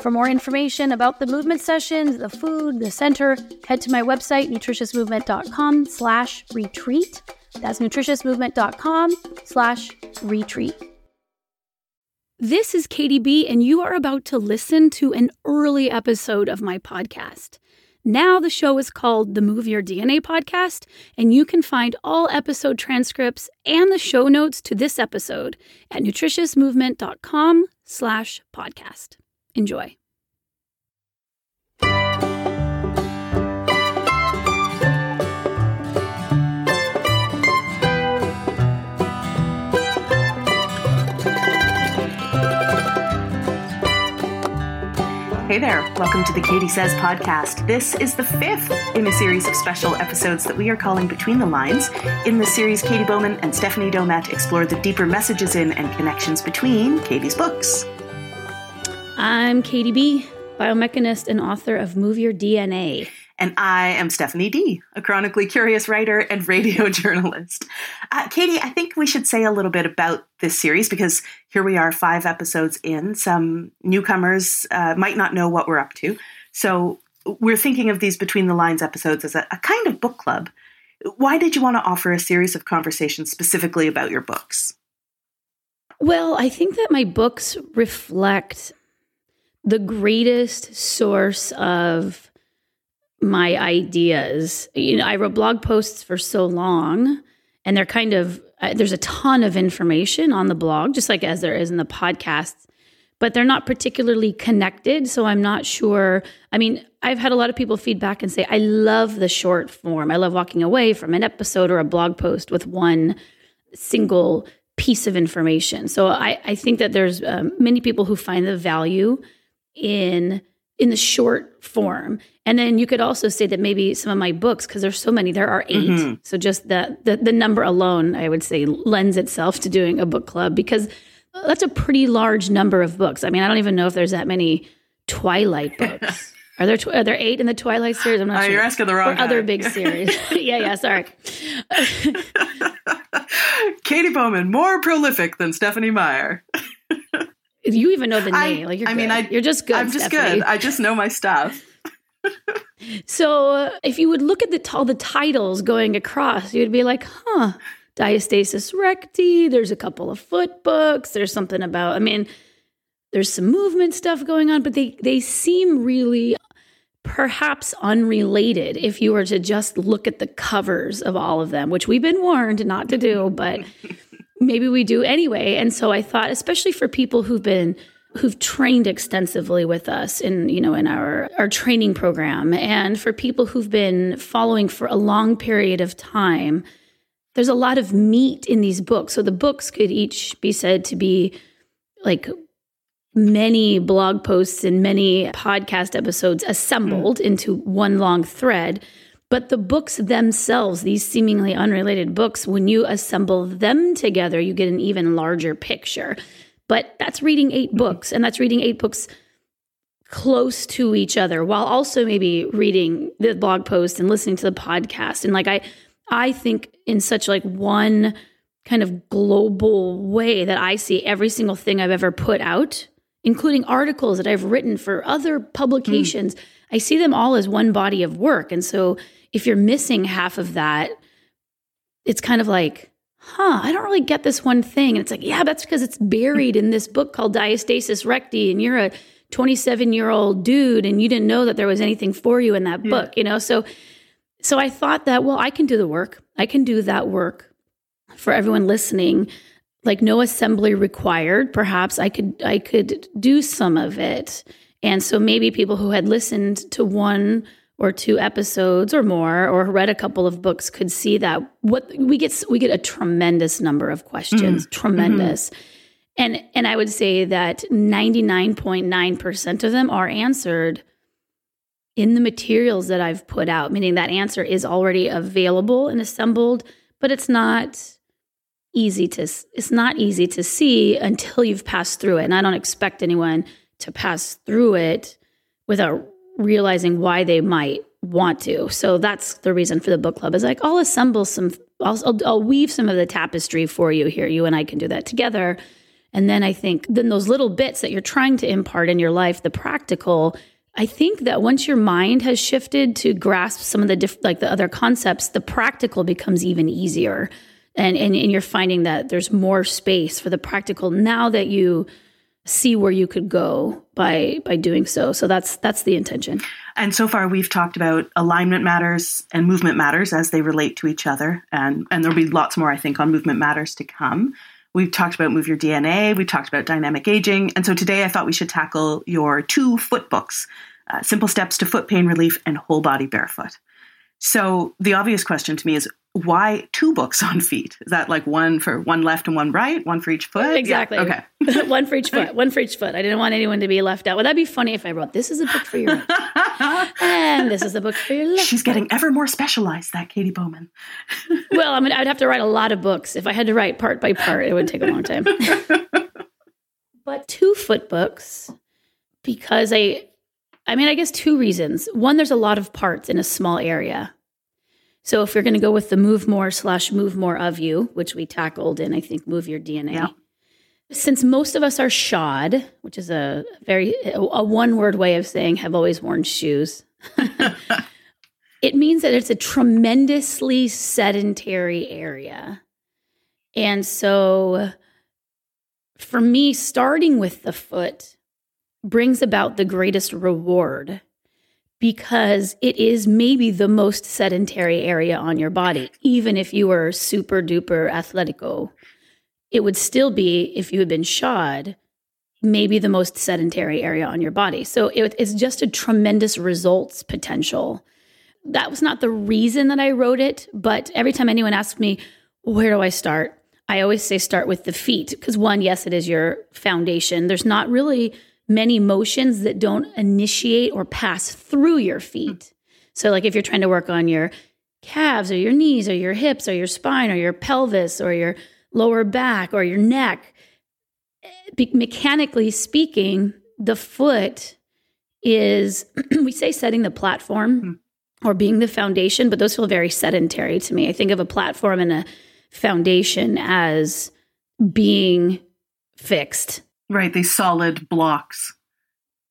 For more information about the movement sessions, the food, the center, head to my website, nutritiousmovement.com slash retreat. That's nutritiousmovement.com slash retreat. This is Katy B, and you are about to listen to an early episode of my podcast. Now the show is called the Move Your DNA podcast, and you can find all episode transcripts and the show notes to this episode at nutritiousmovement.com slash podcast. Enjoy. Hey there, welcome to the Katy Says podcast. This is the fifth in a series of special episodes that we are calling Between the Lines. In this series, Katy Bowman and Stephanie Domet explore the deeper messages in and connections between Katy's books. I'm Katy B, biomechanist and author of Move Your DNA. And I am Stephanie D, a chronically curious writer and radio journalist. Uh, Katy, I think we should say a little bit about this series because here we are, five episodes in. Some newcomers uh, might not know what we're up to. So we're thinking of these Between the Lines episodes as a, a kind of book club. Why did you want to offer a series of conversations specifically about your books? Well, I think that my books reflect the greatest source of my ideas. You know, I wrote blog posts for so long, and they're kind of uh, there's a ton of information on the blog, just like as there is in the podcasts, but they're not particularly connected. So I'm not sure. I mean, I've had a lot of people feedback and say, I love the short form. I love walking away from an episode or a blog post with one single piece of information. So I, I think that there's um, many people who find the value in in the short form. And then you could also say that maybe some of my books, because there's so many, there are 8 mm-hmm. So just the, the the number alone, I would say, lends itself to doing a book club because that's a pretty large number of books. I mean, I don't even know if there's that many Twilight books. Are there tw- are there eight in the Twilight series? I'm not uh, sure. You're asking the wrong. Or guy. other big series. yeah, yeah. Sorry. Katy Bowman, more prolific than Stephanie Meyer. You even know the name. I, like you're I good. mean, I, you're just good. I'm just Stephanie. good. I just know my stuff. so uh, if you would look at the all the titles going across, you'd be like, huh, diastasis recti. There's a couple of foot books. There's something about. I mean, there's some movement stuff going on, but they they seem really perhaps unrelated if you were to just look at the covers of all of them, which we've been warned not to do, but maybe we do anyway. And so I thought, especially for people who've been who've trained extensively with us in you know in our our training program and for people who've been following for a long period of time there's a lot of meat in these books so the books could each be said to be like many blog posts and many podcast episodes assembled mm. into one long thread but the books themselves, these seemingly unrelated books, when you assemble them together, you get an even larger picture. But that's reading eight mm-hmm. books, and that's reading eight books close to each other while also maybe reading the blog post and listening to the podcast. And like I, I think in such like one kind of global way that I see every single thing I've ever put out, including articles that I've written for other publications. Mm. I see them all as one body of work. And so if you're missing half of that, it's kind of like, huh, I don't really get this one thing. And it's like, yeah, that's because it's buried in this book called Diastasis Recti, and you're a 27 year old dude, and you didn't know that there was anything for you in that yeah. book, you know? So, so I thought that, well, I can do the work. I can do that work for everyone listening. Like no assembly required. Perhaps I could I could do some of it. And so maybe people who had listened to one or two episodes or more or read a couple of books could see that what we get we get a tremendous number of questions mm. tremendous mm-hmm. and and i would say that 99.9% of them are answered in the materials that i've put out meaning that answer is already available and assembled but it's not easy to it's not easy to see until you've passed through it and i don't expect anyone to pass through it without realizing why they might want to. So that's the reason for the book club is like, I'll assemble some, I'll, I'll, I'll, weave some of the tapestry for you here. You and I can do that together. And then I think then those little bits that you're trying to impart in your life, the practical, I think that once your mind has shifted to grasp some of the diff, like the other concepts, the practical becomes even easier. And, and, and you're finding that there's more space for the practical now that you see where you could go by by doing so. So that's that's the intention. And so far we've talked about alignment matters and movement matters as they relate to each other and and there'll be lots more I think on movement matters to come. We've talked about Move Your DNA, we've talked about dynamic aging, and so today I thought we should tackle your two foot books, uh, Simple Steps to Foot Pain Relief and Whole Body Barefoot. So the obvious question to me is why two books on feet? Is that like one for one left and one right, one for each foot? Exactly. Yeah. Okay. one for each foot. One for each foot. I didn't want anyone to be left out. Well, that'd be funny if I wrote this is a book for your right, and this is a book for your left. She's getting ever more specialized. That Katy Bowman. well, I mean, I'd have to write a lot of books if I had to write part by part. It would take a long time. but two foot books because I I mean, I guess two reasons. One, there's a lot of parts in a small area. So if you're going to go with the move more slash move more of you, which we tackled in, I think, move your DNA. Yeah. Since most of us are shod, which is a very a one word way of saying have always worn shoes, it means that it's a tremendously sedentary area. And so for me, starting with the foot brings about the greatest reward because it is maybe the most sedentary area on your body. Even if you were super duper athletico, it would still be, if you had been shod, maybe the most sedentary area on your body. So it, it's just a tremendous results potential. That was not the reason that I wrote it, but every time anyone asks me, where do I start? I always say start with the feet because one, yes, it is your foundation. There's not really many motions that don't initiate or pass through your feet. So, like if you're trying to work on your calves or your knees or your hips or your spine or your pelvis or your lower back or your neck, be- mechanically speaking, the foot is, we say, setting the platform mm-hmm. or being the foundation, but those feel very sedentary to me. I think of a platform and a foundation as being fixed Right, these solid blocks.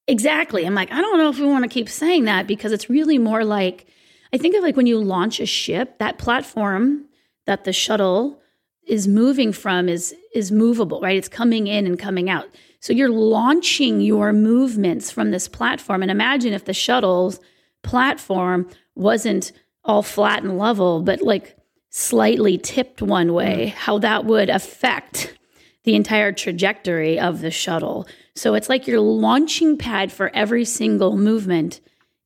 Exactly. I'm like, I don't know if we want to keep saying that because it's really more like I think of like when you launch a ship, that platform that the shuttle is moving from is is movable, right? It's coming in and coming out. So you're launching your movements from this platform. And imagine if the shuttle's platform wasn't all flat and level, but like slightly tipped one way, mm. how that would affect the entire trajectory of the shuttle. So it's like your launching pad for every single movement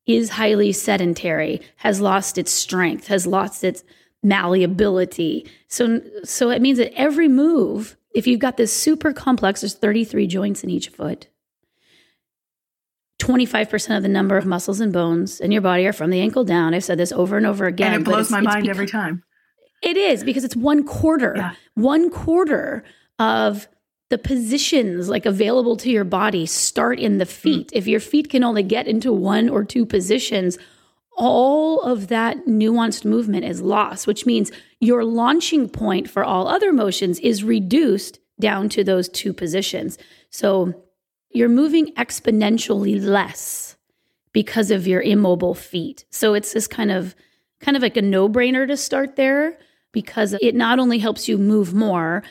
is highly sedentary, has lost its strength, has lost its malleability. So so it means that every move, if you've got this super complex, there's 33 joints in each foot. 25% of the number of muscles and bones in your body are from the ankle down. I've said this over and over again. And it blows my mind every time. It is because it's one quarter. Yeah. One quarter of the positions like available to your body start in the feet. Mm. If your feet can only get into one or two positions, all of that nuanced movement is lost, which means your launching point for all other motions is reduced down to those two positions. So you're moving exponentially less because of your immobile feet. So it's this kind of kind of like a no-brainer to start there because it not only helps you move more,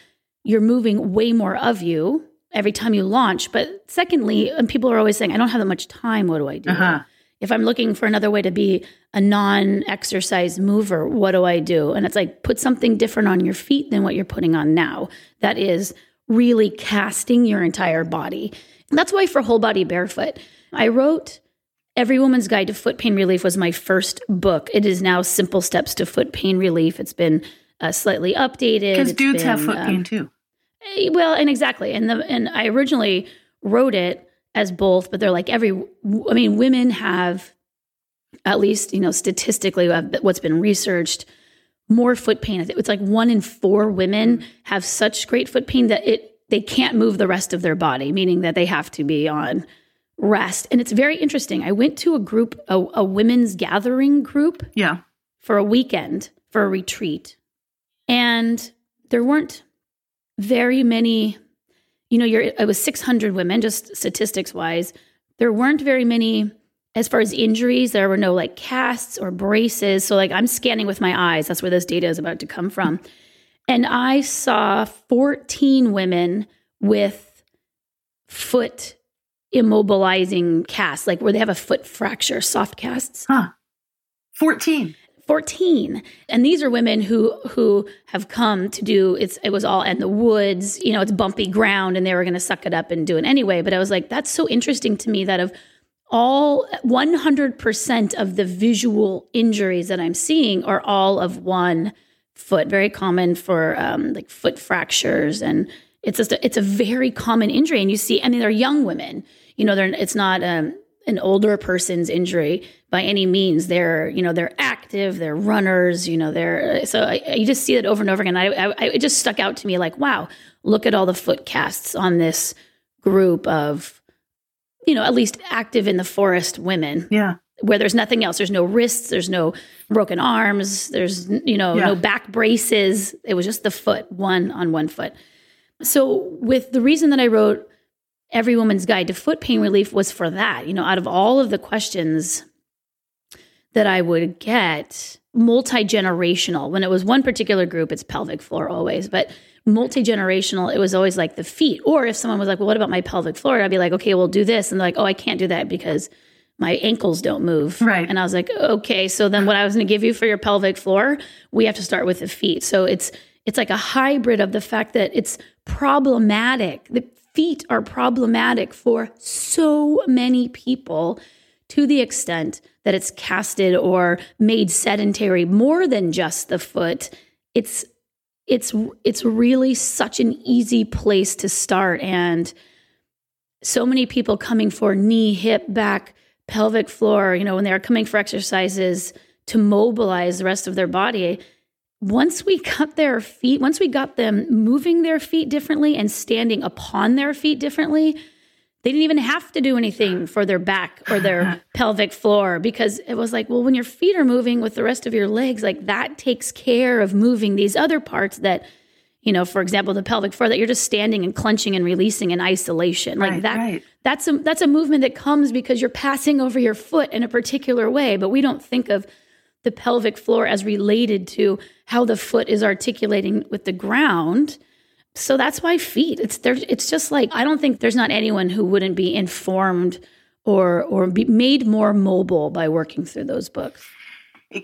you're moving way more of you every time you launch, but secondly, and people are always saying, I don't have that much time, what do I do? Uh-huh. If I'm looking for another way to be a non exercise mover, what do I do? And it's like, put something different on your feet than what you're putting on now. That is really casting your entire body. That's why for Whole Body Barefoot, I wrote Every Woman's Guide to Foot Pain Relief was my first book. It is now Simple Steps to Foot Pain Relief. It's been uh, slightly updated. Because dudes been, have foot um, pain too. Eh, well, and exactly. And the and I originally wrote it as both, but they're like every I mean, women have at least, you know, statistically what's been researched more foot pain. It's like one in four women have such great foot pain that it they can't move the rest of their body, meaning that they have to be on rest. And it's very interesting. I went to a group, a, a women's gathering group. Yeah. For a weekend, for a retreat. And there weren't very many, you know, you're, it was 600 women, just statistics wise. There weren't very many, as far as injuries, there were no like casts or braces. So, like, I'm scanning with my eyes. That's where this data is about to come from. And I saw 14 women with foot immobilizing casts, like where they have a foot fracture, soft casts. Huh. 14. 14 and these are women who who have come to do it's it was all in the woods you know it's bumpy ground and they were going to suck it up and do it anyway. But i was like that's so interesting to me that of all 100% of the visual injuries that i'm seeing are all of one foot. Very common for um, like foot fractures and it's just a, it's a very common injury. And you see i mean they're young women. You know, they're it's not um, an older person's injury by any means. They're you know they're active, they're runners. You know they're so I, you just see it over and over again. I, I, it just stuck out to me like wow, look at all the foot casts on this group of you know at least active in the forest women. Yeah. Where there's nothing else. There's no wrists. There's no broken arms. There's you know yeah. no back braces. It was just the foot, one on one foot. So with the reason that I wrote Every Woman's Guide to Foot Pain Relief was for that. You know, out of all of the questions that I would get, multi generational, when it was one particular group, it's pelvic floor always, but multi generational, it was always like the feet. Or if someone was like, well, what about my pelvic floor? I'd be like, okay, we'll do this. And they're like, oh, I can't do that because my ankles don't move. Right. And I was like, okay, so then what I was going to give you for your pelvic floor, we have to start with the feet. So it's it's like a hybrid of the fact that it's problematic. The feet are problematic for so many people to the extent that it's casted or made sedentary more than just the foot. It's it's it's really such an easy place to start and so many people coming for knee, hip, back, pelvic floor, you know, when they're coming for exercises to mobilize the rest of their body, once we got their feet, once we got them moving their feet differently and standing upon their feet differently, they didn't even have to do anything for their back or their pelvic floor because it was like, well, when your feet are moving with the rest of your legs, like that takes care of moving these other parts that, you know, for example, the pelvic floor that you're just standing and clenching and releasing in isolation. Like right, that right. that's a that's a movement that comes because you're passing over your foot in a particular way, but we don't think of the pelvic floor as related to how the foot is articulating with the ground. So that's why feet. It's there. It's just like I don't think there's not anyone who wouldn't be informed or or be made more mobile by working through those books.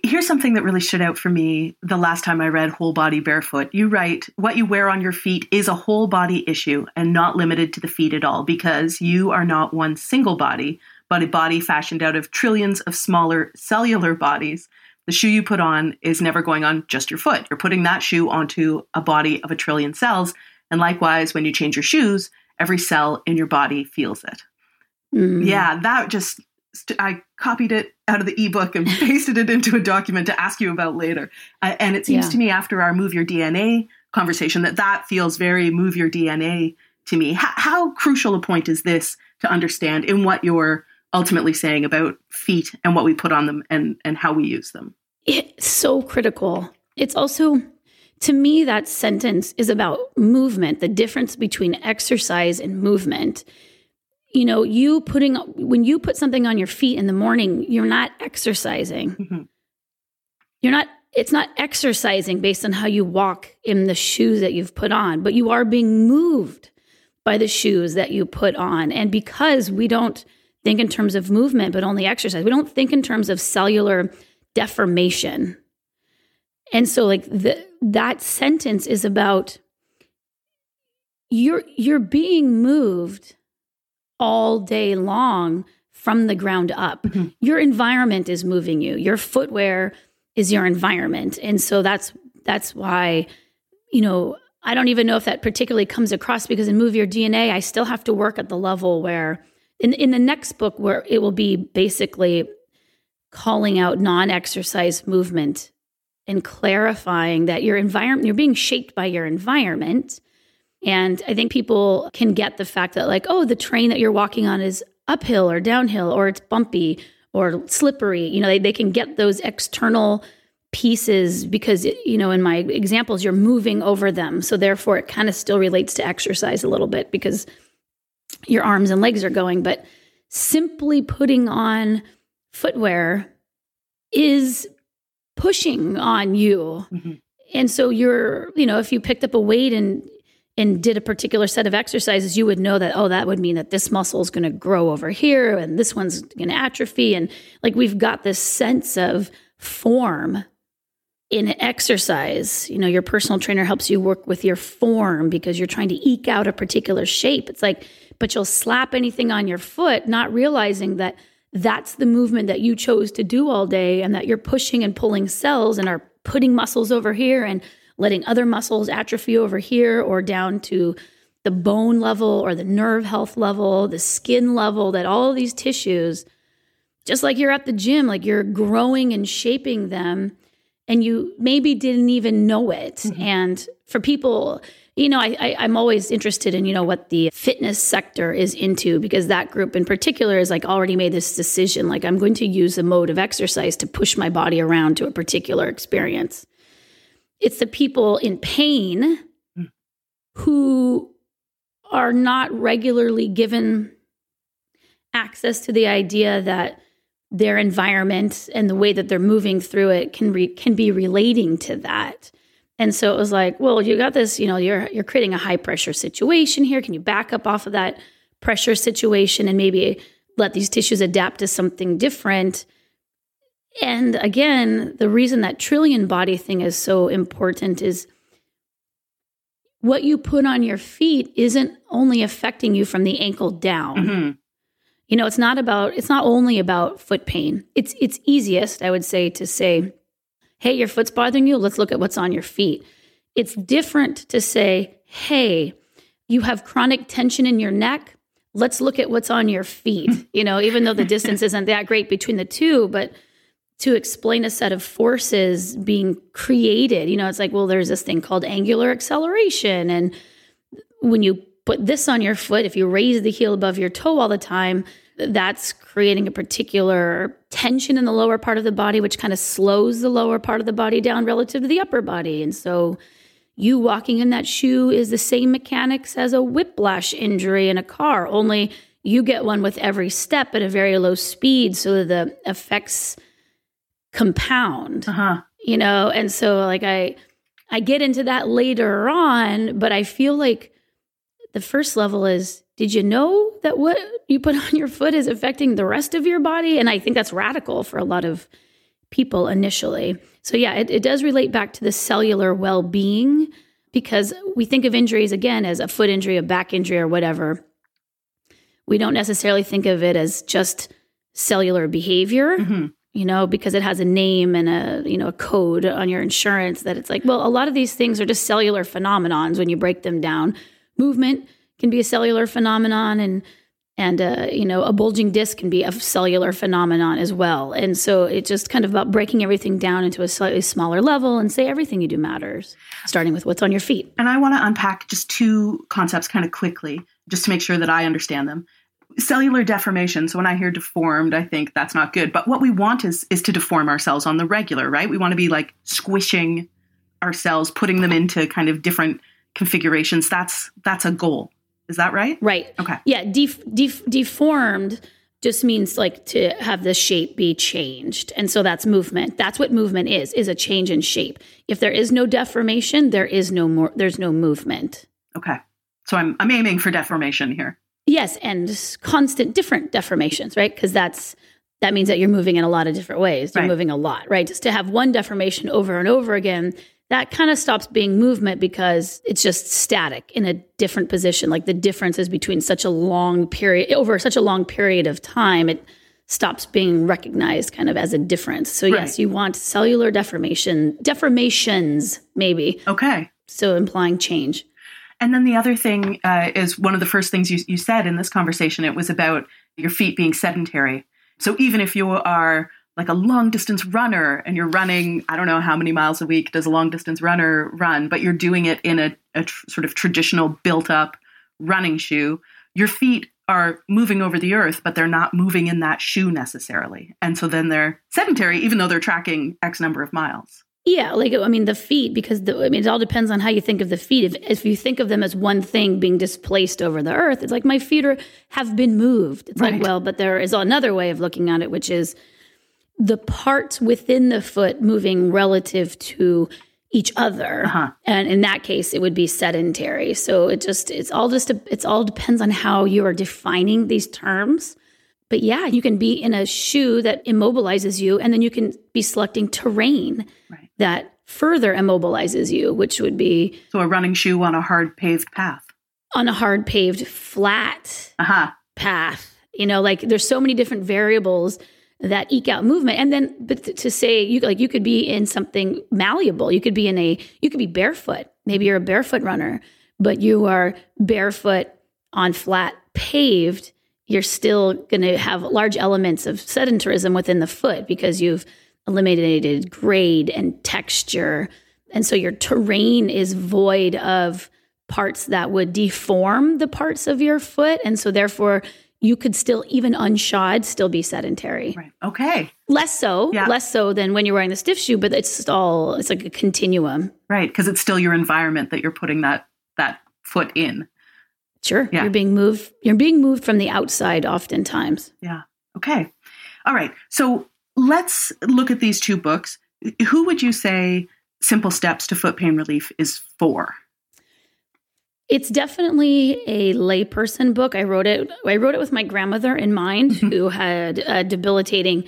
Here's something that really stood out for me the last time I read Whole Body Barefoot. You write, What you wear on your feet is a whole body issue and not limited to the feet at all because you are not one single body, but a body fashioned out of trillions of smaller cellular bodies the shoe you put on is never going on just your foot. You're putting that shoe onto a body of a trillion cells. And likewise, when you change your shoes, every cell in your body feels it. Mm. Yeah, that just, I copied it out of the ebook and pasted it into a document to ask you about later. Uh, and it seems yeah. to me after our Move Your DNA conversation that that feels very Move Your DNA to me. How, how crucial a point is this to understand in what you're ultimately saying about feet and what we put on them and and how we use them. It's so critical. It's also to me that sentence is about movement, the difference between exercise and movement. You know, you putting when you put something on your feet in the morning, you're not exercising. Mm-hmm. You're not it's not exercising based on how you walk in the shoes that you've put on, but you are being moved by the shoes that you put on. And because we don't think in terms of movement, but only exercise, we don't think in terms of cellular deformation. And so like the, that sentence is about you're you're being moved all day long from the ground up. Mm-hmm. Your environment is moving you. Your footwear is your environment. And so that's that's why, you know, I don't even know if that particularly comes across because in Move Your DNA, I still have to work at the level where in in the next book where it will be basically calling out non-exercise movement and clarifying that your environment you're being shaped by your environment. And I think people can get the fact that like, oh, the terrain that you're walking on is uphill or downhill or it's bumpy or slippery. You know, they, they can get those external pieces because, you know, in my examples, you're moving over them. So therefore, it kind of still relates to exercise a little bit because your arms and legs are going. But simply putting on footwear is pushing on you. Mm-hmm. And so you're, you know, if you picked up a weight and and did a particular set of exercises, you would know that, oh, that would mean that this muscle is going to grow over here and this one's going to atrophy. And like we've got this sense of form in exercise. You know, your personal trainer helps you work with your form because you're trying to eke out a particular shape. It's like, but you'll slap anything on your foot, not realizing that that's the movement that you chose to do all day and that you're pushing and pulling cells and are putting muscles over here and letting other muscles atrophy over here or down to the bone level or the nerve health level, the skin level, that all of these tissues, just like you're at the gym, like you're growing and shaping them and you maybe didn't even know it. Mm-hmm. And for people, you know, I, I, am always interested in, you know, what the fitness sector is into because that group in particular is like already made this decision. Like, I'm going to use a mode of exercise to push my body around to a particular experience. It's the people in pain hmm. who are not regularly given access to the idea that their environment and the way that they're moving through it can re- can be relating to that. And so it was like, well, you got this, you know, you're you're creating a high pressure situation here. Can you back up off of that pressure situation and maybe let these tissues adapt to something different? And again, the reason that trillion body thing is so important is what you put on your feet isn't only affecting you from the ankle down. Mm-hmm. You know, it's not about it's not only about foot pain. It's it's easiest, I would say, to say, "Hey, your foot's bothering you. Let's look at what's on your feet." It's different to say, "Hey, you have chronic tension in your neck. Let's look at what's on your feet." Hmm. you know, even though the distance isn't that great between the two, but to explain a set of forces being created. You know, it's like, well, there's this thing called angular acceleration. And when you put this on your foot, if you raise the heel above your toe all the time, that's creating a particular tension in the lower part of the body, which kind of slows the lower part of the body down relative to the upper body. And so, you walking in that shoe is the same mechanics as a whiplash injury in a car, only you get one with every step at a very low speed. So the effects compound uh-huh. you know and so like i i get into that later on but i feel like the first level is did you know that what you put on your foot is affecting the rest of your body? And i think that's radical for a lot of people initially. So yeah it, it does relate back to the cellular well-being because we think of injuries again as a foot injury a back injury or whatever. We don't necessarily think of it as just cellular behavior mm-hmm. you know, because it has a name and a, you know, a code on your insurance that it's like, well, a lot of these things are just cellular phenomenons when you break them down. Movement can be a cellular phenomenon and and uh, you know, a bulging disc can be a cellular phenomenon as well. And so it's just kind of about breaking everything down into a slightly smaller level and say everything you do matters, starting with what's on your feet. And I want to unpack just two concepts kind of quickly, just to make sure that I understand them cellular deformation. So when I hear deformed, I think that's not good. But what we want is is to deform ourselves on the regular, right? We want to be like squishing ourselves, putting them into kind of different configurations. That's that's a goal. Is that right? Right. Okay. Yeah. Def- def- deformed just means like to have the shape be changed, and so that's movement. That's what movement is: is a change in shape. If there is no deformation, there is no more. There's no movement. Okay. So I'm I'm aiming for deformation here. Yes, and constant different deformations, right? Because that's that means that you're moving in a lot of different ways. You're Right. moving a lot, right? Just to have one deformation over and over again, that kind of stops being movement because it's just static in a different position. Like the difference is between such a long period over such a long period of time, it stops being recognized kind of as a difference. So yes, you want cellular deformation, deformations maybe. Okay. So implying change. And then the other thing uh, is one of the first things you, you said in this conversation. It was about your feet being sedentary. So even if you are like a long distance runner and you're running, I don't know how many miles a week does a long distance runner run, but you're doing it in a, a tr- sort of traditional built up running shoe, your feet are moving over the earth, but they're not moving in that shoe necessarily. And so then they're sedentary, even though they're tracking X number of miles. Yeah, like I mean the feet because the, I mean it all depends on how you think of the feet. If if you think of them as one thing being displaced over the earth, it's like my feet are have been moved. It's Right. like well, but there is another way of looking at it, which is the parts within the foot moving relative to each other. Uh-huh. And in that case, it would be sedentary. So it just it's all just a, it's all depends on how you are defining these terms. But yeah, you can be in a shoe that immobilizes you, and then you can be selecting terrain Right. that further immobilizes you, which would be So a running shoe on a hard paved path. on a hard paved flat Aha. path. You know, like there's so many different variables that eke out movement. And then but to say you like you could be in something malleable. You could be in a you could be barefoot. Maybe you're a barefoot runner, but you are barefoot on flat paved. You're still going to have large elements of sedentarism within the foot because you've eliminated grade and texture. And so your terrain is void of parts that would deform the parts of your foot. And so therefore, you could still, even unshod, still be sedentary. Right. Okay. Less so, Yeah. less so than when you're wearing the stiff shoe, but it's all, it's like a continuum. Right. Because it's still your environment that you're putting that that foot in. Sure. Yeah. You're being moved, you're being moved from the outside oftentimes. Yeah. Okay. All right. So let's look at these two books. Who would you say Simple Steps to Foot Pain Relief is for? It's definitely a layperson book. I wrote it. I wrote it with my grandmother in mind, who had uh, debilitating,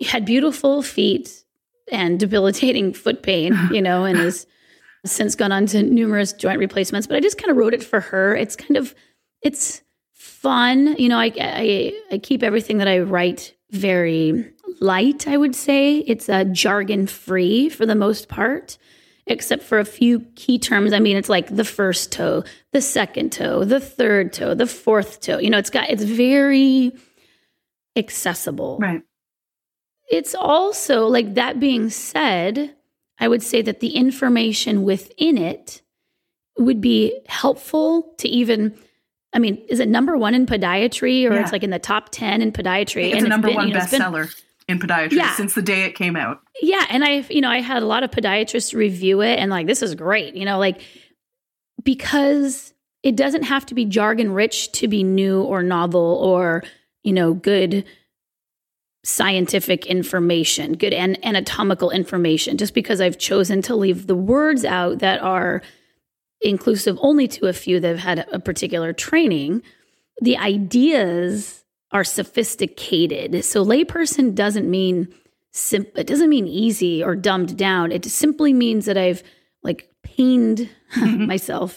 had beautiful feet and debilitating foot pain. You know, and has since gone on to numerous joint replacements. But I just kind of wrote it for her. It's kind of, it's fun. You know, I I, I keep everything that I write very light. I would say it's uh, jargon free for the most part except for a few key terms. I mean, it's like the first toe, the second toe, the third toe, the fourth toe. You know, it's got it's very accessible. Right. It's also like that being said, I would say that the information within it would be helpful to even I mean, is it number one in podiatry or Yeah. it's like in the top 10 in podiatry? It's a number been, one you know, it's bestseller in podiatry Yeah. since the day it came out. yeah, and I, you know, I had a lot of podiatrists review it, and like, this is great, you know, like because it doesn't have to be jargon rich to be new or novel or you know good scientific information, good an- anatomical information. Just because I've chosen to leave the words out that are inclusive only to a few that have had a particular training, the ideas are sophisticated. So layperson doesn't mean sim- it doesn't mean easy or dumbed down. It simply means that I've like pained mm-hmm. myself.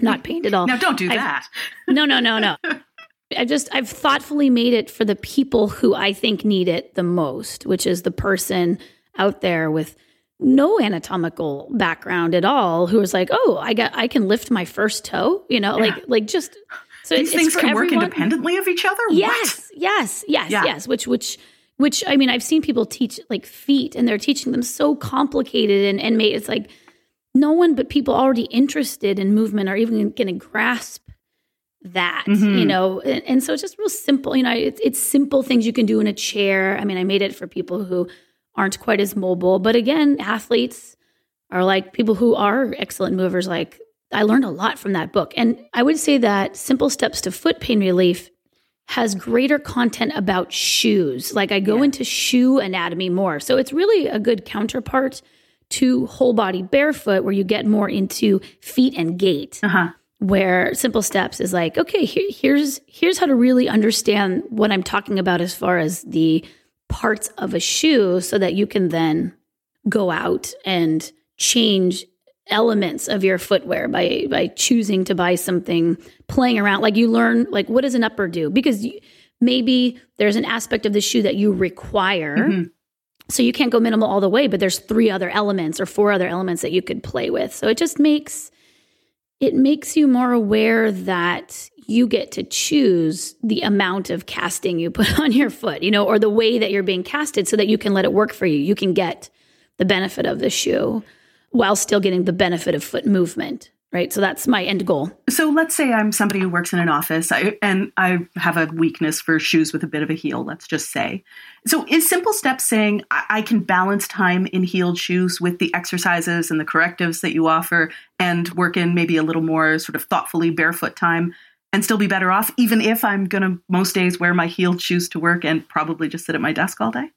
Not pained at all. Now, don't do I've- that. No, no, no, no. I just I've thoughtfully made it for the people who I think need it the most, which is the person out there with no anatomical background at all who is like, "Oh, I got I can lift my first toe," you know, like like just so These it's things for can work independently of each other? What? Yes, yes, yes, Yeah. yes. Which, which, which. I mean, I've seen people teach like feet, and they're teaching them so complicated and and made it's like no one but people already interested in movement are even going to grasp that, mm-hmm. you know? And, and, so it's just real simple. You know, it's, it's simple things you can do in a chair. I mean, I made it for people who aren't quite as mobile. But again, athletes are like people who are excellent movers. Like I learned a lot from that book. And I would say that Simple Steps to Foot Pain Relief has greater content about shoes. Like I go yeah. into shoe anatomy more. So it's really a good counterpart to whole body barefoot, where you get more into feet and gait. Uh-huh. Where simple steps is like, okay, here, here's here's how to really understand what I'm talking about as far as the parts of a shoe, so that you can then go out and change elements of your footwear by by choosing to buy something playing around. Like you learn like what does an upper do? Because you, maybe there's an aspect of the shoe that you require. Mm-hmm. so you can't go minimal all the way but there's three other elements or four other elements that you could play with. So it just makes it makes you more aware that you get to choose the amount of casting you put on your foot you know or the way that you're being casted so that you can let it work for you. You can get the benefit of the shoe while still getting the benefit of foot movement right? So that's my end goal. So let's say i'm somebody who works in an office I, and i have a weakness for shoes with a bit of a heel let's just say. So is simple steps saying I, I can balance time in heeled shoes with the exercises and the correctives that you offer and work in maybe a little more sort of thoughtfully barefoot time and still be better off even if i'm going to most days wear my heeled shoes to work and probably just sit at my desk all day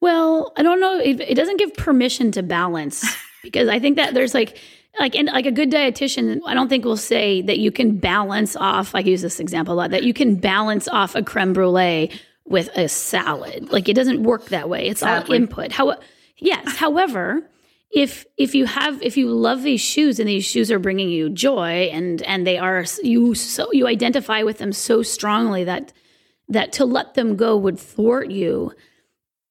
well, I don't know. It, it doesn't give permission to balance because I think that there's like, like and like a good dietitian, I don't think will say that you can balance off. I use this example a lot that you can balance off a creme brulee with a salad. Like it doesn't work that way. It's Sadly. all input. How? Yes. However, if if you have if you love these shoes and these shoes are bringing you joy and and they are you so you identify with them so strongly that that to let them go would thwart you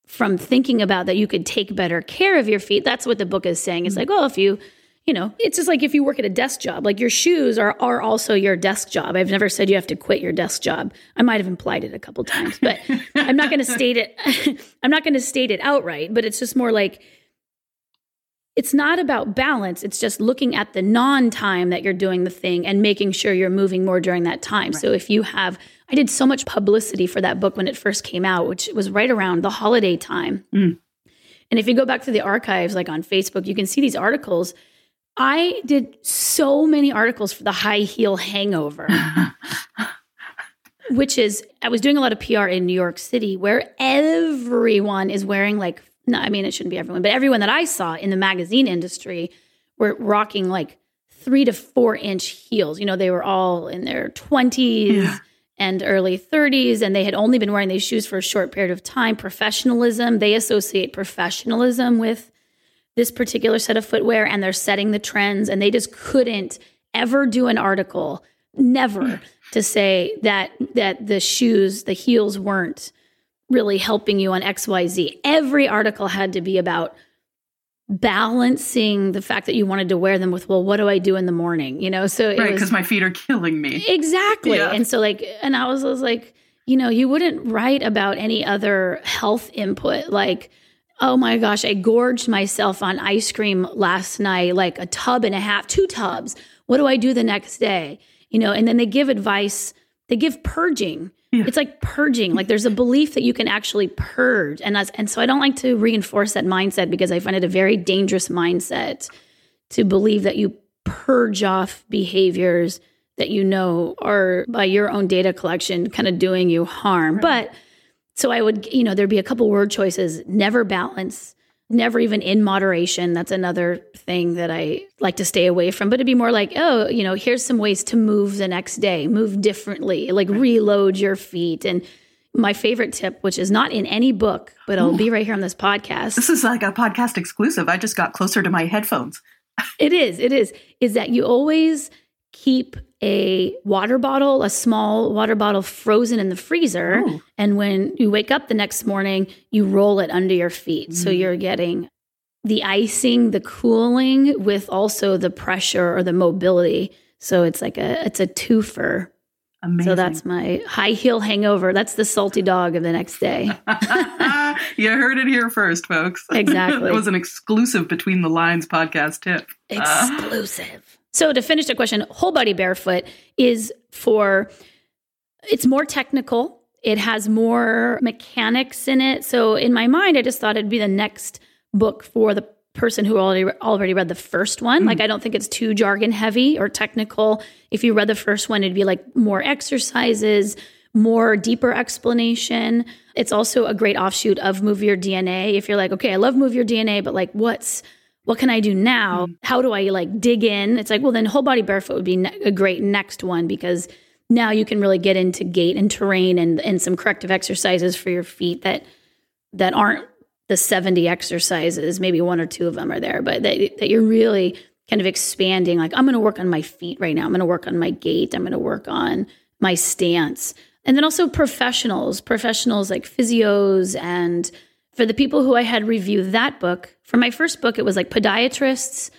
from thinking about that you could take better care of your feet. That's what the book is saying. It's mm-hmm. like, oh, if you, you know, it's just like if you work at a desk job, like your shoes are are also your desk job. I've never said you have to quit your desk job. I might have implied it a couple times, but I'm not going to state it. I'm not going to state it outright, but it's just more like it's not about balance. It's just looking at the non time that you're doing the thing and making sure you're moving more during that time. Right. So if you have I did so much publicity for that book when it first came out, which was right around the holiday time. Mm. And if you go back to the archives, like on Facebook, you can see these articles. I did so many articles for the high heel hangover, which is, I was doing a lot of PR in New York City where everyone is wearing like, no, I mean, it shouldn't be everyone, but everyone that I saw in the magazine industry were rocking like three to four inch heels. You know, they were all in their 20s. Yeah and early 30s, and they had only been wearing these shoes for a short period of time. Professionalism, they associate professionalism with this particular set of footwear, and they're setting the trends, and they just couldn't ever do an article, never, hmm. to say that that the shoes, the heels weren't really helping you on XYZ. Every article had to be about balancing the fact that you wanted to wear them with well what do i do in the morning? You know so right because my feet are killing me. Exactly. Yeah. and so like and i was, I was like you know you wouldn't write about any other health input like oh my gosh i gorged myself on ice cream last night like a tub and a half two tubs. What do i do the next day? You know and then they give advice they give purging yeah. It's like purging. Like there's a belief that you can actually purge. And as, and so I don't like to reinforce that mindset because I find it a very dangerous mindset to believe that you purge off behaviors that you know are by your own data collection kind of doing you harm. Right. But so I would, you know, there'd be a couple word choices, never balance, never even in moderation. That's another thing that I like to stay away from. But it'd be more like, oh, you know, here's some ways to move the next day, move differently, like reload your feet. And my favorite tip, which is not in any book, but it'll Ooh. be right here on this podcast. This is like a podcast exclusive. I just got closer to my headphones. it is. It is. Is that you always keep a water bottle, a small water bottle frozen in the freezer. And when you wake up the next morning, you roll it under your feet. Mm. So you're getting the icing, the cooling with also the pressure or the mobility. So it's like a it's a twofer Amazing. So that's my high heel hangover. That's the salty dog of the next day. you heard it here first, folks. Exactly. it was an exclusive Between the Lines podcast tip. Exclusive. So to finish the question, whole body barefoot is for it's more technical. It has more mechanics in it. So in my mind, I just thought it'd be the next book for the person who already already read the first one. Mm. Like I don't think it's too jargon heavy or technical. If you read the first one, it'd be like more exercises, more deeper explanation. It's also a great offshoot of Move Your DNA. If you're like, okay, I love Move Your DNA, but like what's what can I do now? Mm. How do I like dig in? It's like, well, then whole body barefoot would be ne- a great next one because now you can really get into gait and terrain and and some corrective exercises for your feet that that aren't the 70 exercises, maybe one or two of them are there, but that, that you're really kind of expanding. Like, I'm going to work on my feet right now. I'm going to work on my gait. I'm going to work on my stance. And then also professionals, professionals like physios. And for the people who I had reviewed that book, for my first book, it was like podiatrists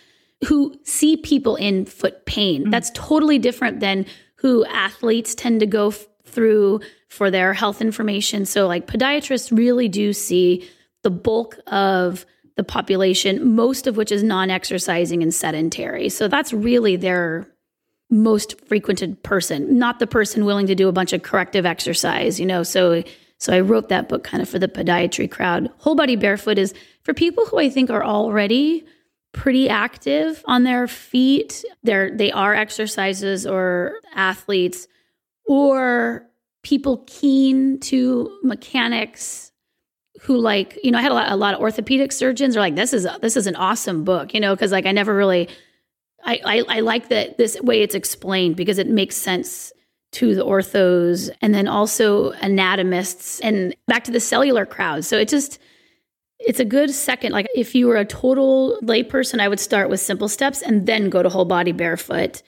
who see people in foot pain. Mm-hmm. That's totally different than who athletes tend to go f- through for their health information. So, like, podiatrists really do see the bulk of the population, most of which is non exercising and sedentary. So that's really their most frequented person, not the person willing to do a bunch of corrective exercise, you know. So so I wrote that book kind of for the podiatry crowd. Whole body barefoot is for people who I think are already pretty active on their feet. They're they are exercises or athletes or people keen to mechanics who like you know I had a lot, a lot of orthopedic surgeons are like this is a, this is an awesome book you know because like I never really I, I I like that this way it's explained because it makes sense to the orthos and then also anatomists and back to the cellular crowd so it just it's a good second like if you were a total layperson I would start with simple steps and then go to whole body barefoot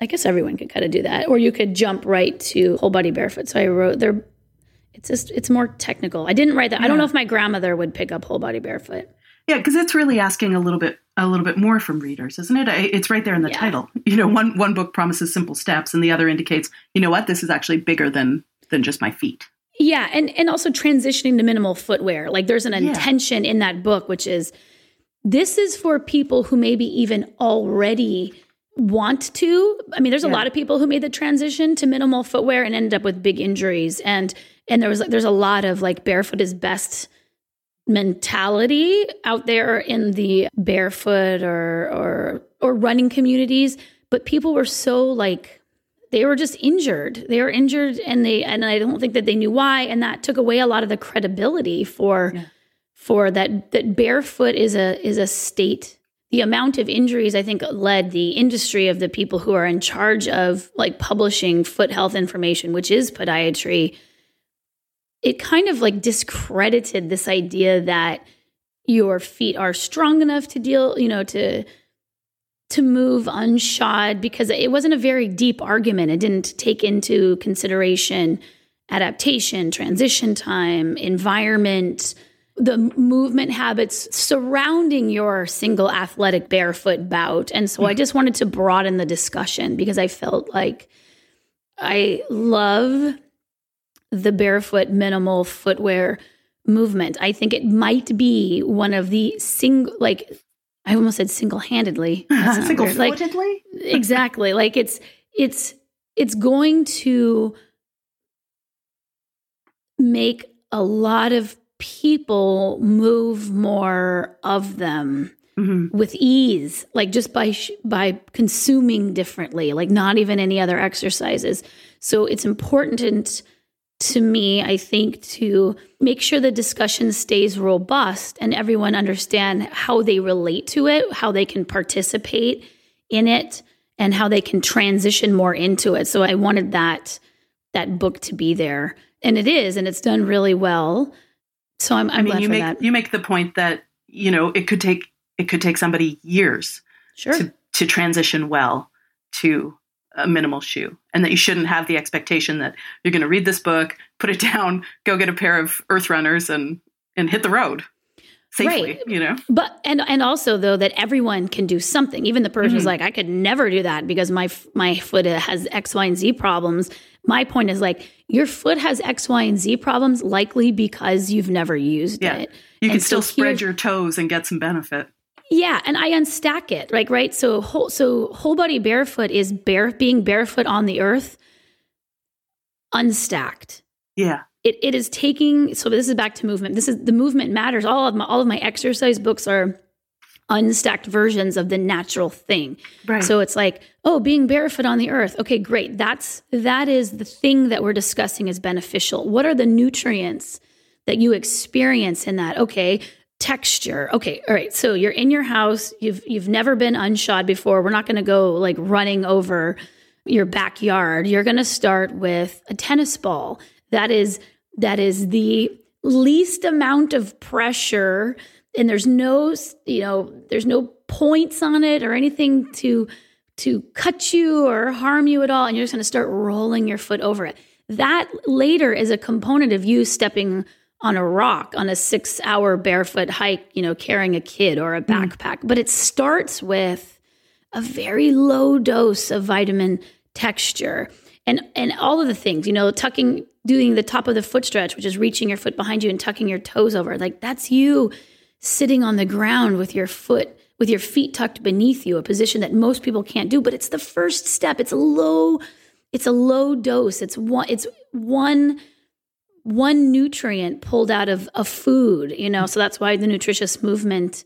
I guess everyone could kind of do that or you could jump right to whole body barefoot so I wrote they're it's just it's more technical. I didn't write that. Yeah. I don't know if my grandmother would pick up whole body barefoot. Yeah, because it's really asking a little bit a little bit more from readers, isn't it? It's right there in the yeah. title. You know, one one book promises simple steps, and the other indicates, you know what, this is actually bigger than than just my feet. Yeah, and and also transitioning to minimal footwear. Like there's an intention yeah. in that book, which is this is for people who maybe even already want to. I mean, there's yeah. a lot of people who made the transition to minimal footwear and ended up with big injuries and and there was like there's a lot of like barefoot is best mentality out there in the barefoot or or or running communities but people were so like they were just injured they were injured and they and i don't think that they knew why and that took away a lot of the credibility for yeah. for that that barefoot is a is a state the amount of injuries i think led the industry of the people who are in charge of like publishing foot health information which is podiatry it kind of like discredited this idea that your feet are strong enough to deal, you know, to to move unshod because it wasn't a very deep argument. It didn't take into consideration adaptation, transition time, environment, the movement habits surrounding your single athletic barefoot bout. And so I hmm. just wanted to broaden the discussion because I felt like I love the barefoot minimal footwear movement. I think it might be one of the single like I almost said single-handedly. Single-footedly? Like, exactly. Like it's it's it's going to make a lot of people move more of them mm-hmm. with ease like just by sh- by consuming differently like not even any other exercises so it's important to me, I think, to make sure the discussion stays robust and everyone understand how they relate to it, how they can participate in it, and how they can transition more into it. So I wanted that that book to be there, and it is, and it's done really well. So I'm, I'm I mean, glad you for make, that. You make the point that you know it could take it could take somebody years sure. to to transition well to a minimal shoe and that you shouldn't have the expectation that you're going to read this book, put it down, go get a pair of earth runners and and hit the road. safely, Right. you know? But and and also though that everyone can do something. Even the person who's Mhm. like, I could never do that because my my foot has X, Y, and Z problems. My point is like your foot has X, Y, and Z problems likely because you've never used Yeah. it. You can so still spread here's- your toes and get some benefit. Yeah, and I unstack it, like right. So whole so whole body barefoot is bare being barefoot on the earth, unstacked. Yeah. It, it is taking so this is back to movement. This is the movement matters. All of my all of my exercise books are unstacked versions of the natural thing. Right. So it's like, oh, being barefoot on the earth. Okay, great. That's that is the thing that we're discussing is beneficial. What are the nutrients that you experience in that? Okay, texture. Okay, all right. So you're in your house. You've you've never been unshod before. We're not going to go like running over your backyard. You're going to start with a tennis ball. That is that is the least amount of pressure and there's no you know there's no points on it or anything to to cut you or harm you at all and you're just going to start rolling your foot over it that later is a component of you stepping on a rock on a 6 hour barefoot hike you know carrying a kid or a hmm. backpack. But it starts with a very low dose of vitamin texture. And and all of the things you know tucking doing the top of the foot stretch which is reaching your foot behind you and tucking your toes over. Like that's you sitting on the ground with your foot with your feet tucked beneath you a position that most people can't do. But it's the first step. It's a low it's a low dose. It's one it's one one nutrient pulled out of a food you know? So that's why the nutritious movement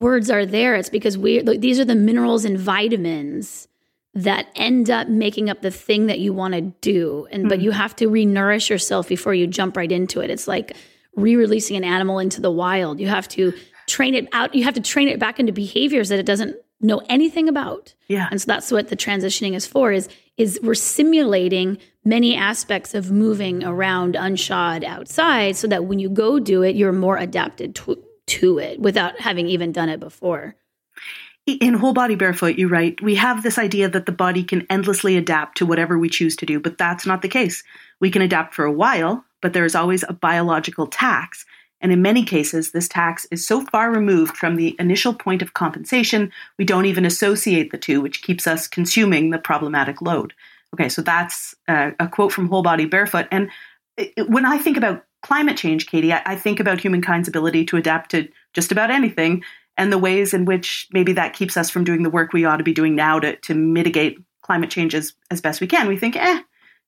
words are there. It's because we these are the minerals and vitamins that end up making up the thing that you want to do. And but hmm. you have to re-nourish yourself before you jump right into it. It's like re-releasing an animal into the wild. You have to train it out you have to train it back into behaviors that it doesn't know anything about. Yeah. and so that's what the transitioning is for is is we're simulating many aspects of moving around unshod outside so that when you go do it you're more adapted to, to it without having even done it before In Whole Body Barefoot, you write, we have this idea that the body can endlessly adapt to whatever we choose to do, but that's not the case. We can adapt for a while, but there is always a biological tax. And in many cases, this tax is so far removed from the initial point of compensation, we don't even associate the two, which keeps us consuming the problematic load. Okay, so that's uh, a quote from Whole Body Barefoot. And it- it- when I think about climate change, Katy, I, I think about humankind's ability to adapt to just about anything and the ways in which maybe that keeps us from doing the work we ought to be doing now to, to mitigate climate change as, as best we can. We think, eh,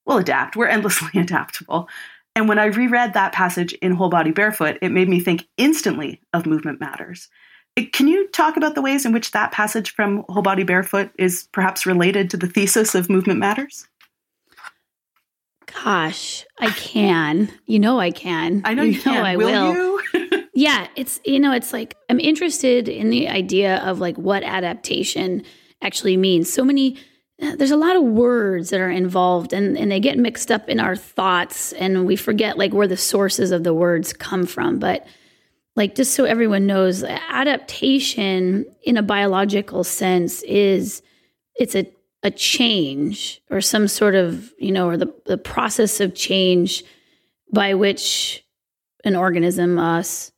we'll adapt. We're endlessly adaptable. And when I reread that passage in Whole Body Barefoot, it made me think instantly of Movement Matters. Can you talk about the ways in which that passage from Whole Body Barefoot is perhaps related to the thesis of Movement Matters? Gosh, I can. You know I can. I know you, can. I will, will. you? Yeah, it's you know, it's like I'm interested in the idea of like what adaptation actually means. So many uh, there's a lot of words that are involved and, and they get mixed up in our thoughts and we forget like where the sources of the words come from. But like just so everyone knows, adaptation in a biological sense is it's a a change or some sort of, you know, or the, the process of change by which an organism, us,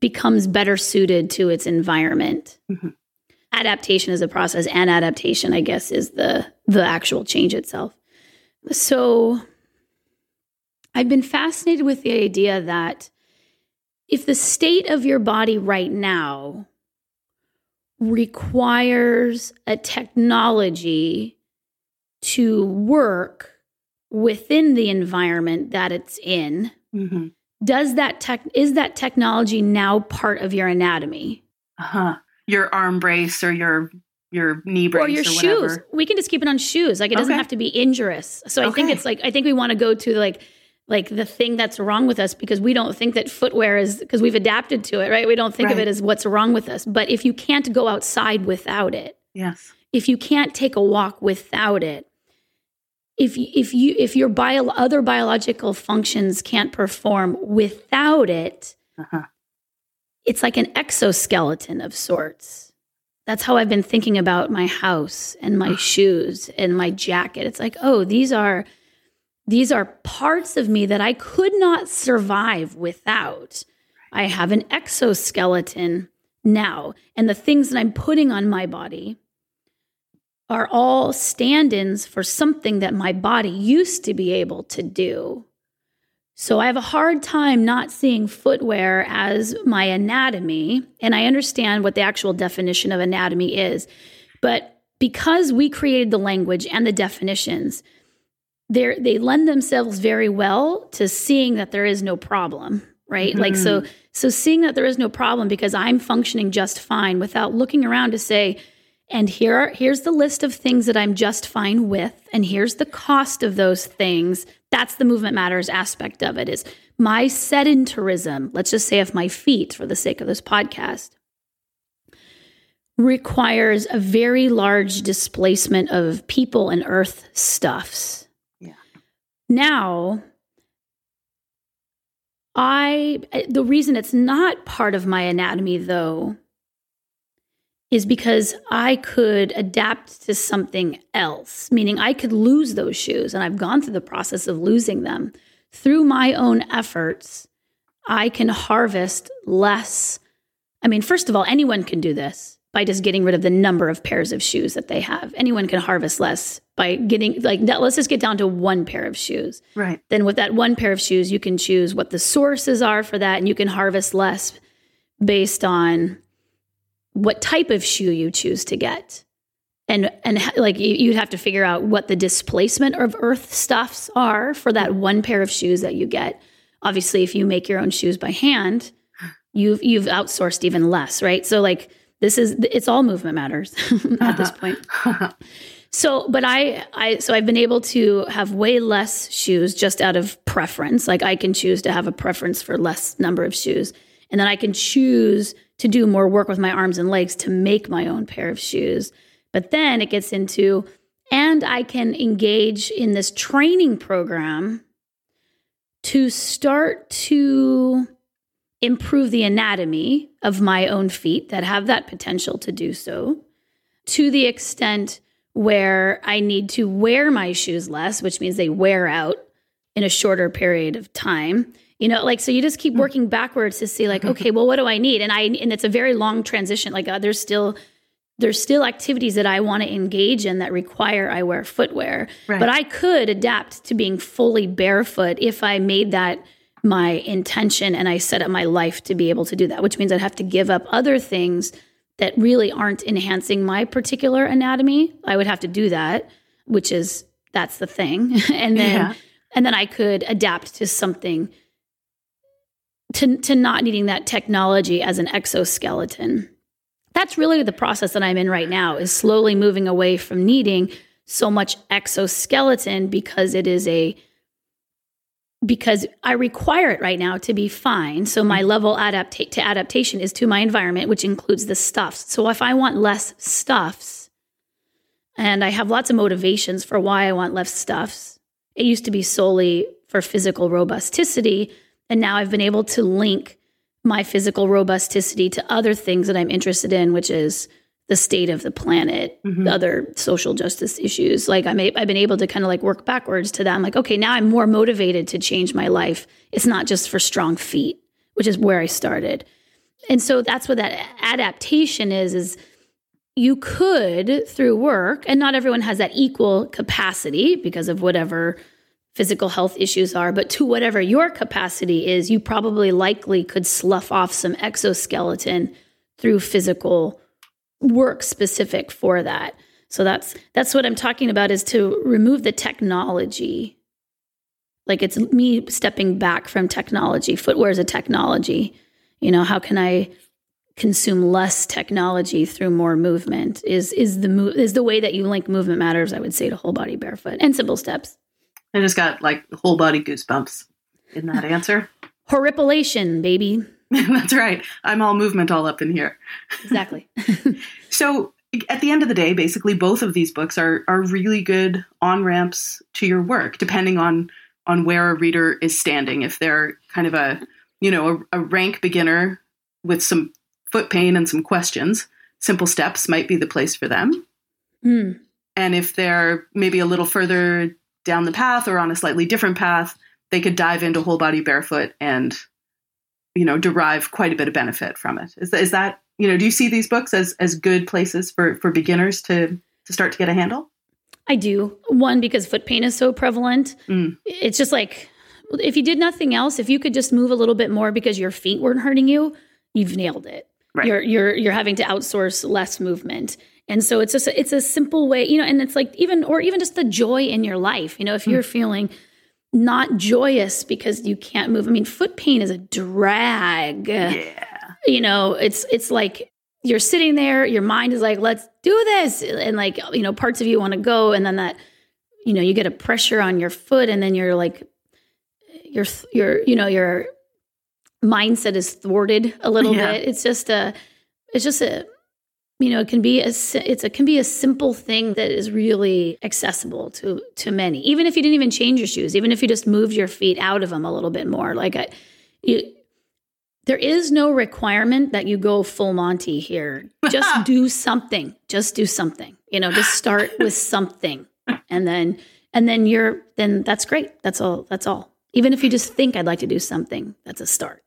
becomes better suited to its environment. Mhm. Adaptation is a process, and adaptation, I guess, is the the actual change itself. So I've been fascinated with the idea that if the state of your body right now requires a technology to work within the environment that it's in, hmm does that tech is that technology now part of your anatomy Uh-huh. Your arm brace or your your knee brace or your whatever. shoes we can just keep it on shoes like it doesn't Okay. have to be injurious so i think it's like i think we want to go to like like the thing that's wrong with us because we don't think that footwear is because we've adapted to it right? We don't think of it as what's wrong with us. But if you can't go outside without it Yes. if you can't take a walk without it if you, if you if your bio other biological functions can't perform without it Uh-huh. it's like an exoskeleton of sorts. That's how i've been thinking about my house and my shoes and my jacket. It's like oh these are these are parts of me that i could not survive without I have an exoskeleton now. And the things that I'm putting on my body are all stand ins for something that my body used to be able to do. So I have a hard time not seeing footwear as my anatomy. And I understand what the actual definition of anatomy is. But because we created the language and the definitions, they lend themselves very well to seeing that there is no problem right mm-hmm. like so mm-hmm. so seeing that there is no problem because i'm functioning just fine without looking around to say and here are, here's the list of things that i'm just fine with and here's the cost of those things that's the movement matters aspect of it is my sedentarism let's just say of my feet for the sake of this podcast requires a very large displacement of people and earth stuffs now I the reason it's not part of my anatomy though is because I could adapt to something else, meaning I could lose those shoes and I've gone through the process of losing them. Through my own efforts, I can harvest less. I mean, first of all, anyone can do this by just getting rid of the number of pairs of shoes that they have. Anyone can harvest less by getting like that. Let's just get down to one pair of shoes. Right. Then with that one pair of shoes, you can choose what the sources are for that, and you can harvest less based on what type of shoe you choose to get. And and like you'd have to figure out what the displacement of earth stuffs are for that one pair of shoes that you get. Obviously, if you make your own shoes by hand, you've you've outsourced even less, right? So like this is it's all movement matters at this uh-huh. point. so, but I I so I've been able to have way less shoes just out of preference. Like I can choose to have a preference for less number of shoes, and then I can choose to do more work with my arms and legs to make my own pair of shoes. But then it gets into and I can engage in this training program to start to improve the anatomy of my own feet that have that potential to do so to the extent where I need to wear my shoes less, which means they wear out in a shorter period of time. You know, like so you just keep hmm. working backwards to see like, okay, well, what do I need? And I and it's a very long transition. Like uh, there's still there's still activities that I want to engage in that require I wear footwear. Right. But I could adapt to being fully barefoot if I made that my intention and I set up my life to be able to do that, which means I'd have to give up other things that really aren't enhancing my particular anatomy. I would have to do that, which is that's the thing. and then yeah. and then I could adapt to something to to not needing that technology as an exoskeleton. That's really the process that I'm in right now is slowly moving away from needing so much exoskeleton because it is a because I require it right now to be fine. So my mm-hmm. level adapta- to adaptation is to my environment, which includes the stuffs. So if I want less stuffs, and I have lots of motivations for why I want less stuffs, it used to be solely for physical robusticity. And now I've been able to link my physical robusticity to other things that I'm interested in, which is the state of the planet, mm-hmm. the other social justice issues. Like I'm, a, I've been able to kind of like work backwards to that. I'm like, okay, now I'm more motivated to change my life. It's not just for strong feet, which is where I started. And so that's what that adaptation is, is you could through work, and not everyone has that equal capacity because of whatever physical health issues are, but to whatever your capacity is, you probably likely could slough off some exoskeleton through physical work specific for that. So that's that's what I'm talking about is to remove the technology. Like it's me stepping back from technology. Footwear is a technology. You know, how can I consume less technology through more movement is is the mo- is the way that you link movement matters i would say to whole body barefoot and simple steps i just got like whole body goosebumps in that answer horripilation baby That's right. I'm all movement all up in here. Exactly. so at the end of the day, basically both of these books are are really good on ramps to your work, depending on on where a reader is standing. If they're kind of a you know a, a rank beginner with some foot pain and some questions, simple steps might be the place for them. Mm. And if they're maybe a little further down the path or on a slightly different path, they could dive into whole body barefoot and you know, derive quite a bit of benefit from it. Is, is that, you know, do you see these books as, as good places for, for beginners to, to start to get a handle? I do. One, because foot pain is so prevalent. Mm. It's just like, if you did nothing else, if you could just move a little bit more because your feet weren't hurting you, you've nailed it. Right. You're you're you're having to outsource less movement. And so it's just a, it's a simple way, you know, and it's like even or even just the joy in your life. You know, if you're feeling not joyous because you can't move. I mean, foot pain is a drag. Yeah. You know, it's it's like you're sitting there, your mind is like, let's do this. And like, you know, parts of you want to go. And then that, you know, you get a pressure on your foot and then you're like, your, your, you know, your mindset is thwarted a little Yeah. bit. It's just a, it's just a, you know, it can be a, it's a, can be a simple thing that is really accessible to, to many, even if you didn't even change your shoes, even if you just moved your feet out of them a little bit more. Like I, you, there is no requirement that you go full Monty here. Just do something. Just do something. You know, just start with something. And then and then you're then that's great. That's all that's all. Even if you just think I'd like to do something, that's a start.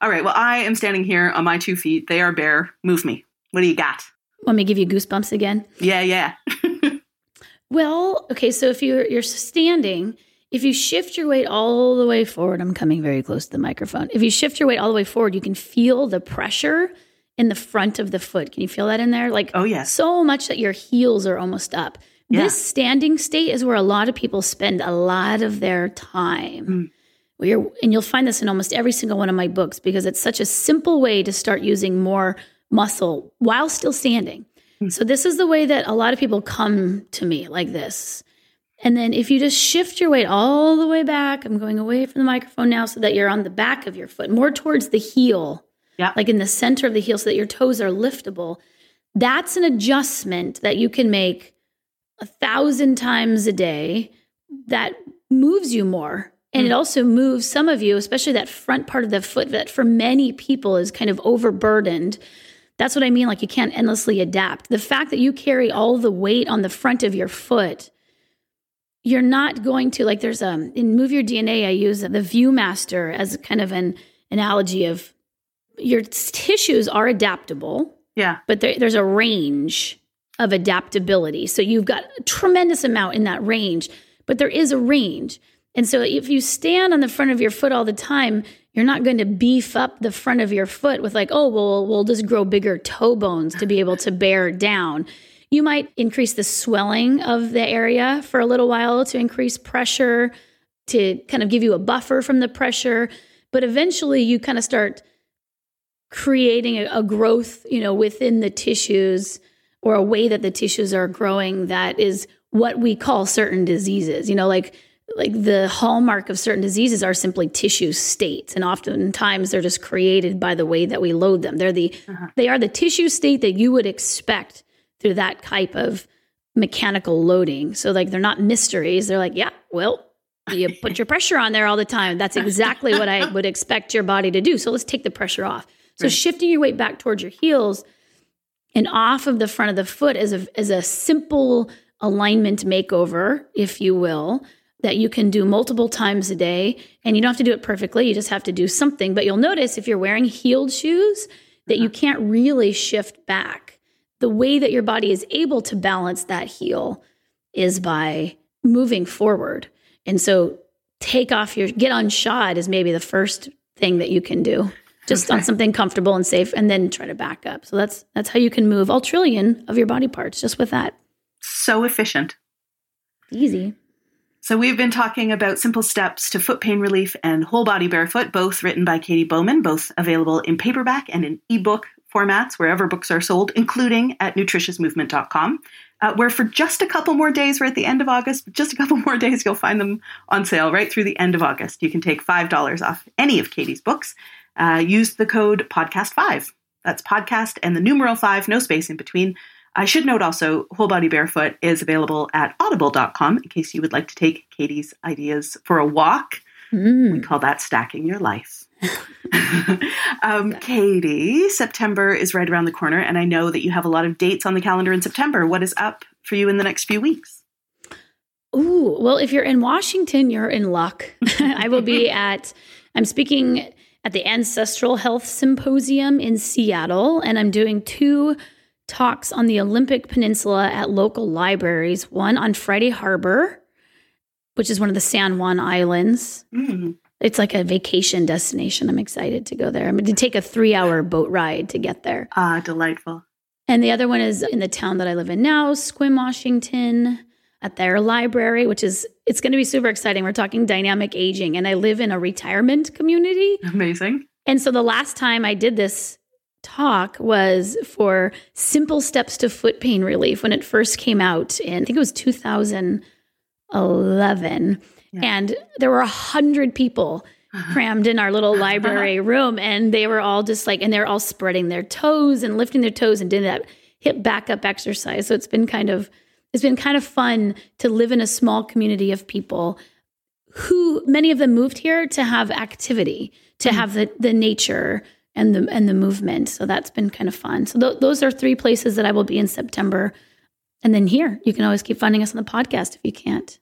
All right. Well, I am standing here on my two feet. They are bare. Move me. What do you got? Want me to give you goosebumps again? Yeah, yeah. Well, okay, so if you're you're standing, if you shift your weight all the way forward, I'm coming very close to the microphone. If you shift your weight all the way forward, you can feel the pressure in the front of the foot. Can you feel that in there? Like Oh, yes. so much that your heels are almost up. Yeah. This standing state is where a lot of people spend a lot of their time. Mm. Where you're, and you'll find this in almost every single one of my books because it's such a simple way to start using more muscle while still standing. Mm. So this is the way that a lot of people come to me like this. And then if you just shift your weight all the way back, I'm going away from the microphone now so that you're on the back of your foot, more towards the heel. Yeah. Like in the center of the heel so that your toes are liftable. That's an adjustment that you can make a thousand times a day that moves you more. And it also moves some of you, especially that front part of the foot that for many people is kind of overburdened. That's what I mean. Like you can't endlessly adapt. The fact that you carry all the weight on the front of your foot, you're not going to like there's a in Move Your DNA, I use the Viewmaster as kind of an analogy of your tissues are adaptable Yeah. but there, there's a range of adaptability. So you've got a tremendous amount in that range, but there is a range. And so if you stand on the front of your foot all the time, you're not going to beef up the front of your foot with like, oh, well, we'll just grow bigger toe bones to be able to bear down. You might increase the swelling of the area for a little while to increase pressure, to kind of give you a buffer from the pressure. But eventually you kind of start creating a, a growth, you know, within the tissues or a way that the tissues are growing that is what we call certain diseases. You know, like like the hallmark of certain diseases are simply tissue states and oftentimes they're just created by the way that we load them. They're the uh-huh. they are the tissue state that you would expect through that type of mechanical loading. So like they're not mysteries. They're like, yeah, well, you put your pressure on there all the time. That's exactly what I would expect your body to do. So let's take the pressure off. So Right. shifting your weight back towards your heels and off of the front of the foot is a is a simple alignment makeover, if you will, that you can do multiple times a day. And you don't have to do it perfectly. You just have to do something. But you'll notice if you're wearing heeled shoes that you uh-huh. can't really shift back. The way that your body is able to balance that heel is by moving forward. And so take off your get on shod is maybe the first thing that you can do. Just on something comfortable and safe and then try to back up. So that's that's how you can move all trillion of your body parts just with that. So efficient. Easy. So we've been talking about simple steps to foot pain relief and whole body barefoot, both written by Katy Bowman, both available in paperback and in ebook formats wherever books are sold, including at nutritiousmovement.com. Uh, where for just a couple more days, we're at the end of August, just a couple more days, you'll find them on sale right through the end of August. You can take $5 off any of Katy's books. Uh, use the code podcast5. That's podcast and the numeral five, no space in between. I should note also, Whole Body Barefoot is available at audible.com in case you would like to take Katy's ideas for a walk. We Mm. call that stacking your life. um, Katy, September is right around the corner, and I know that you have a lot of dates on the calendar in September. What is up for you in the next few weeks? Ooh, well, if you're in Washington, you're in luck. I will be at, I'm speaking at the Ancestral Health Symposium in Seattle, and I'm doing two talks on the Olympic Peninsula at local libraries. One on Friday Harbor, which is one of the San Juan Islands. Mm. It's like a vacation destination. I'm excited to go there. I'm going to take a three hour boat ride to get there. Ah, delightful. And the other one is in the town that I live in now, Sequim, Washington, at their library, which is it's going to be super exciting. We're talking dynamic aging, and I live in a retirement community. Amazing. And so the last time I did this talk was for simple steps to foot pain relief when it first came out in I think it was 2011. Yeah. And there were a hundred people crammed in our little library room and they were all just like and they're all spreading their toes and lifting their toes and doing that hip back up exercise so it's been kind of it's been kind of fun to live in a small community of people who many of them moved here to have activity to mm-hmm. have the the nature and the and the movement so that's been kind of fun so th- those are three places that i will be in september and then here you can always keep finding us on the podcast if you can't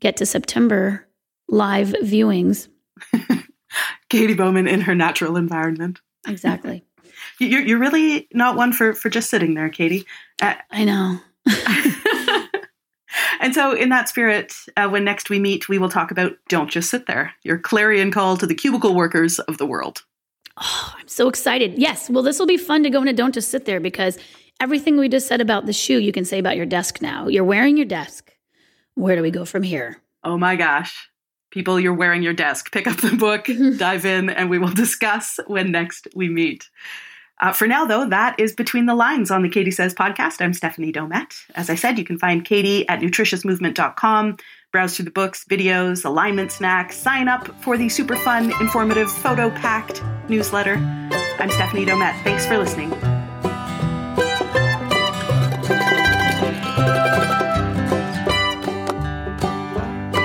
get to september live viewings Katy Bowman in her natural environment. Exactly. you're, you're really not one for, for just sitting there, Katy. Uh, I know. and so, in that spirit, uh, when next we meet, we will talk about Don't Just Sit There, your clarion call to the cubicle workers of the world. Oh, I'm so excited. Yes. Well, this will be fun to go and Don't Just Sit There because everything we just said about the shoe, you can say about your desk now. You're wearing your desk. Where do we go from here? Oh my gosh people you're wearing your desk. Pick up the book, dive in, and we will discuss when next we meet. Uh, for now, though, that is Between the Lines on the Katy Says podcast. I'm Stephanie Domet. As I said, you can find Katy at nutritiousmovement.com, browse through the books, videos, alignment snacks, sign up for the super fun, informative, photo packed newsletter. I'm Stephanie Domet. Thanks for listening.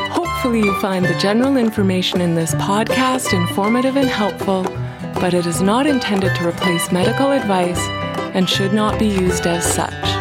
Hopefully, you find the general information in this podcast informative and helpful, but it is not intended to replace medical advice and should not be used as such.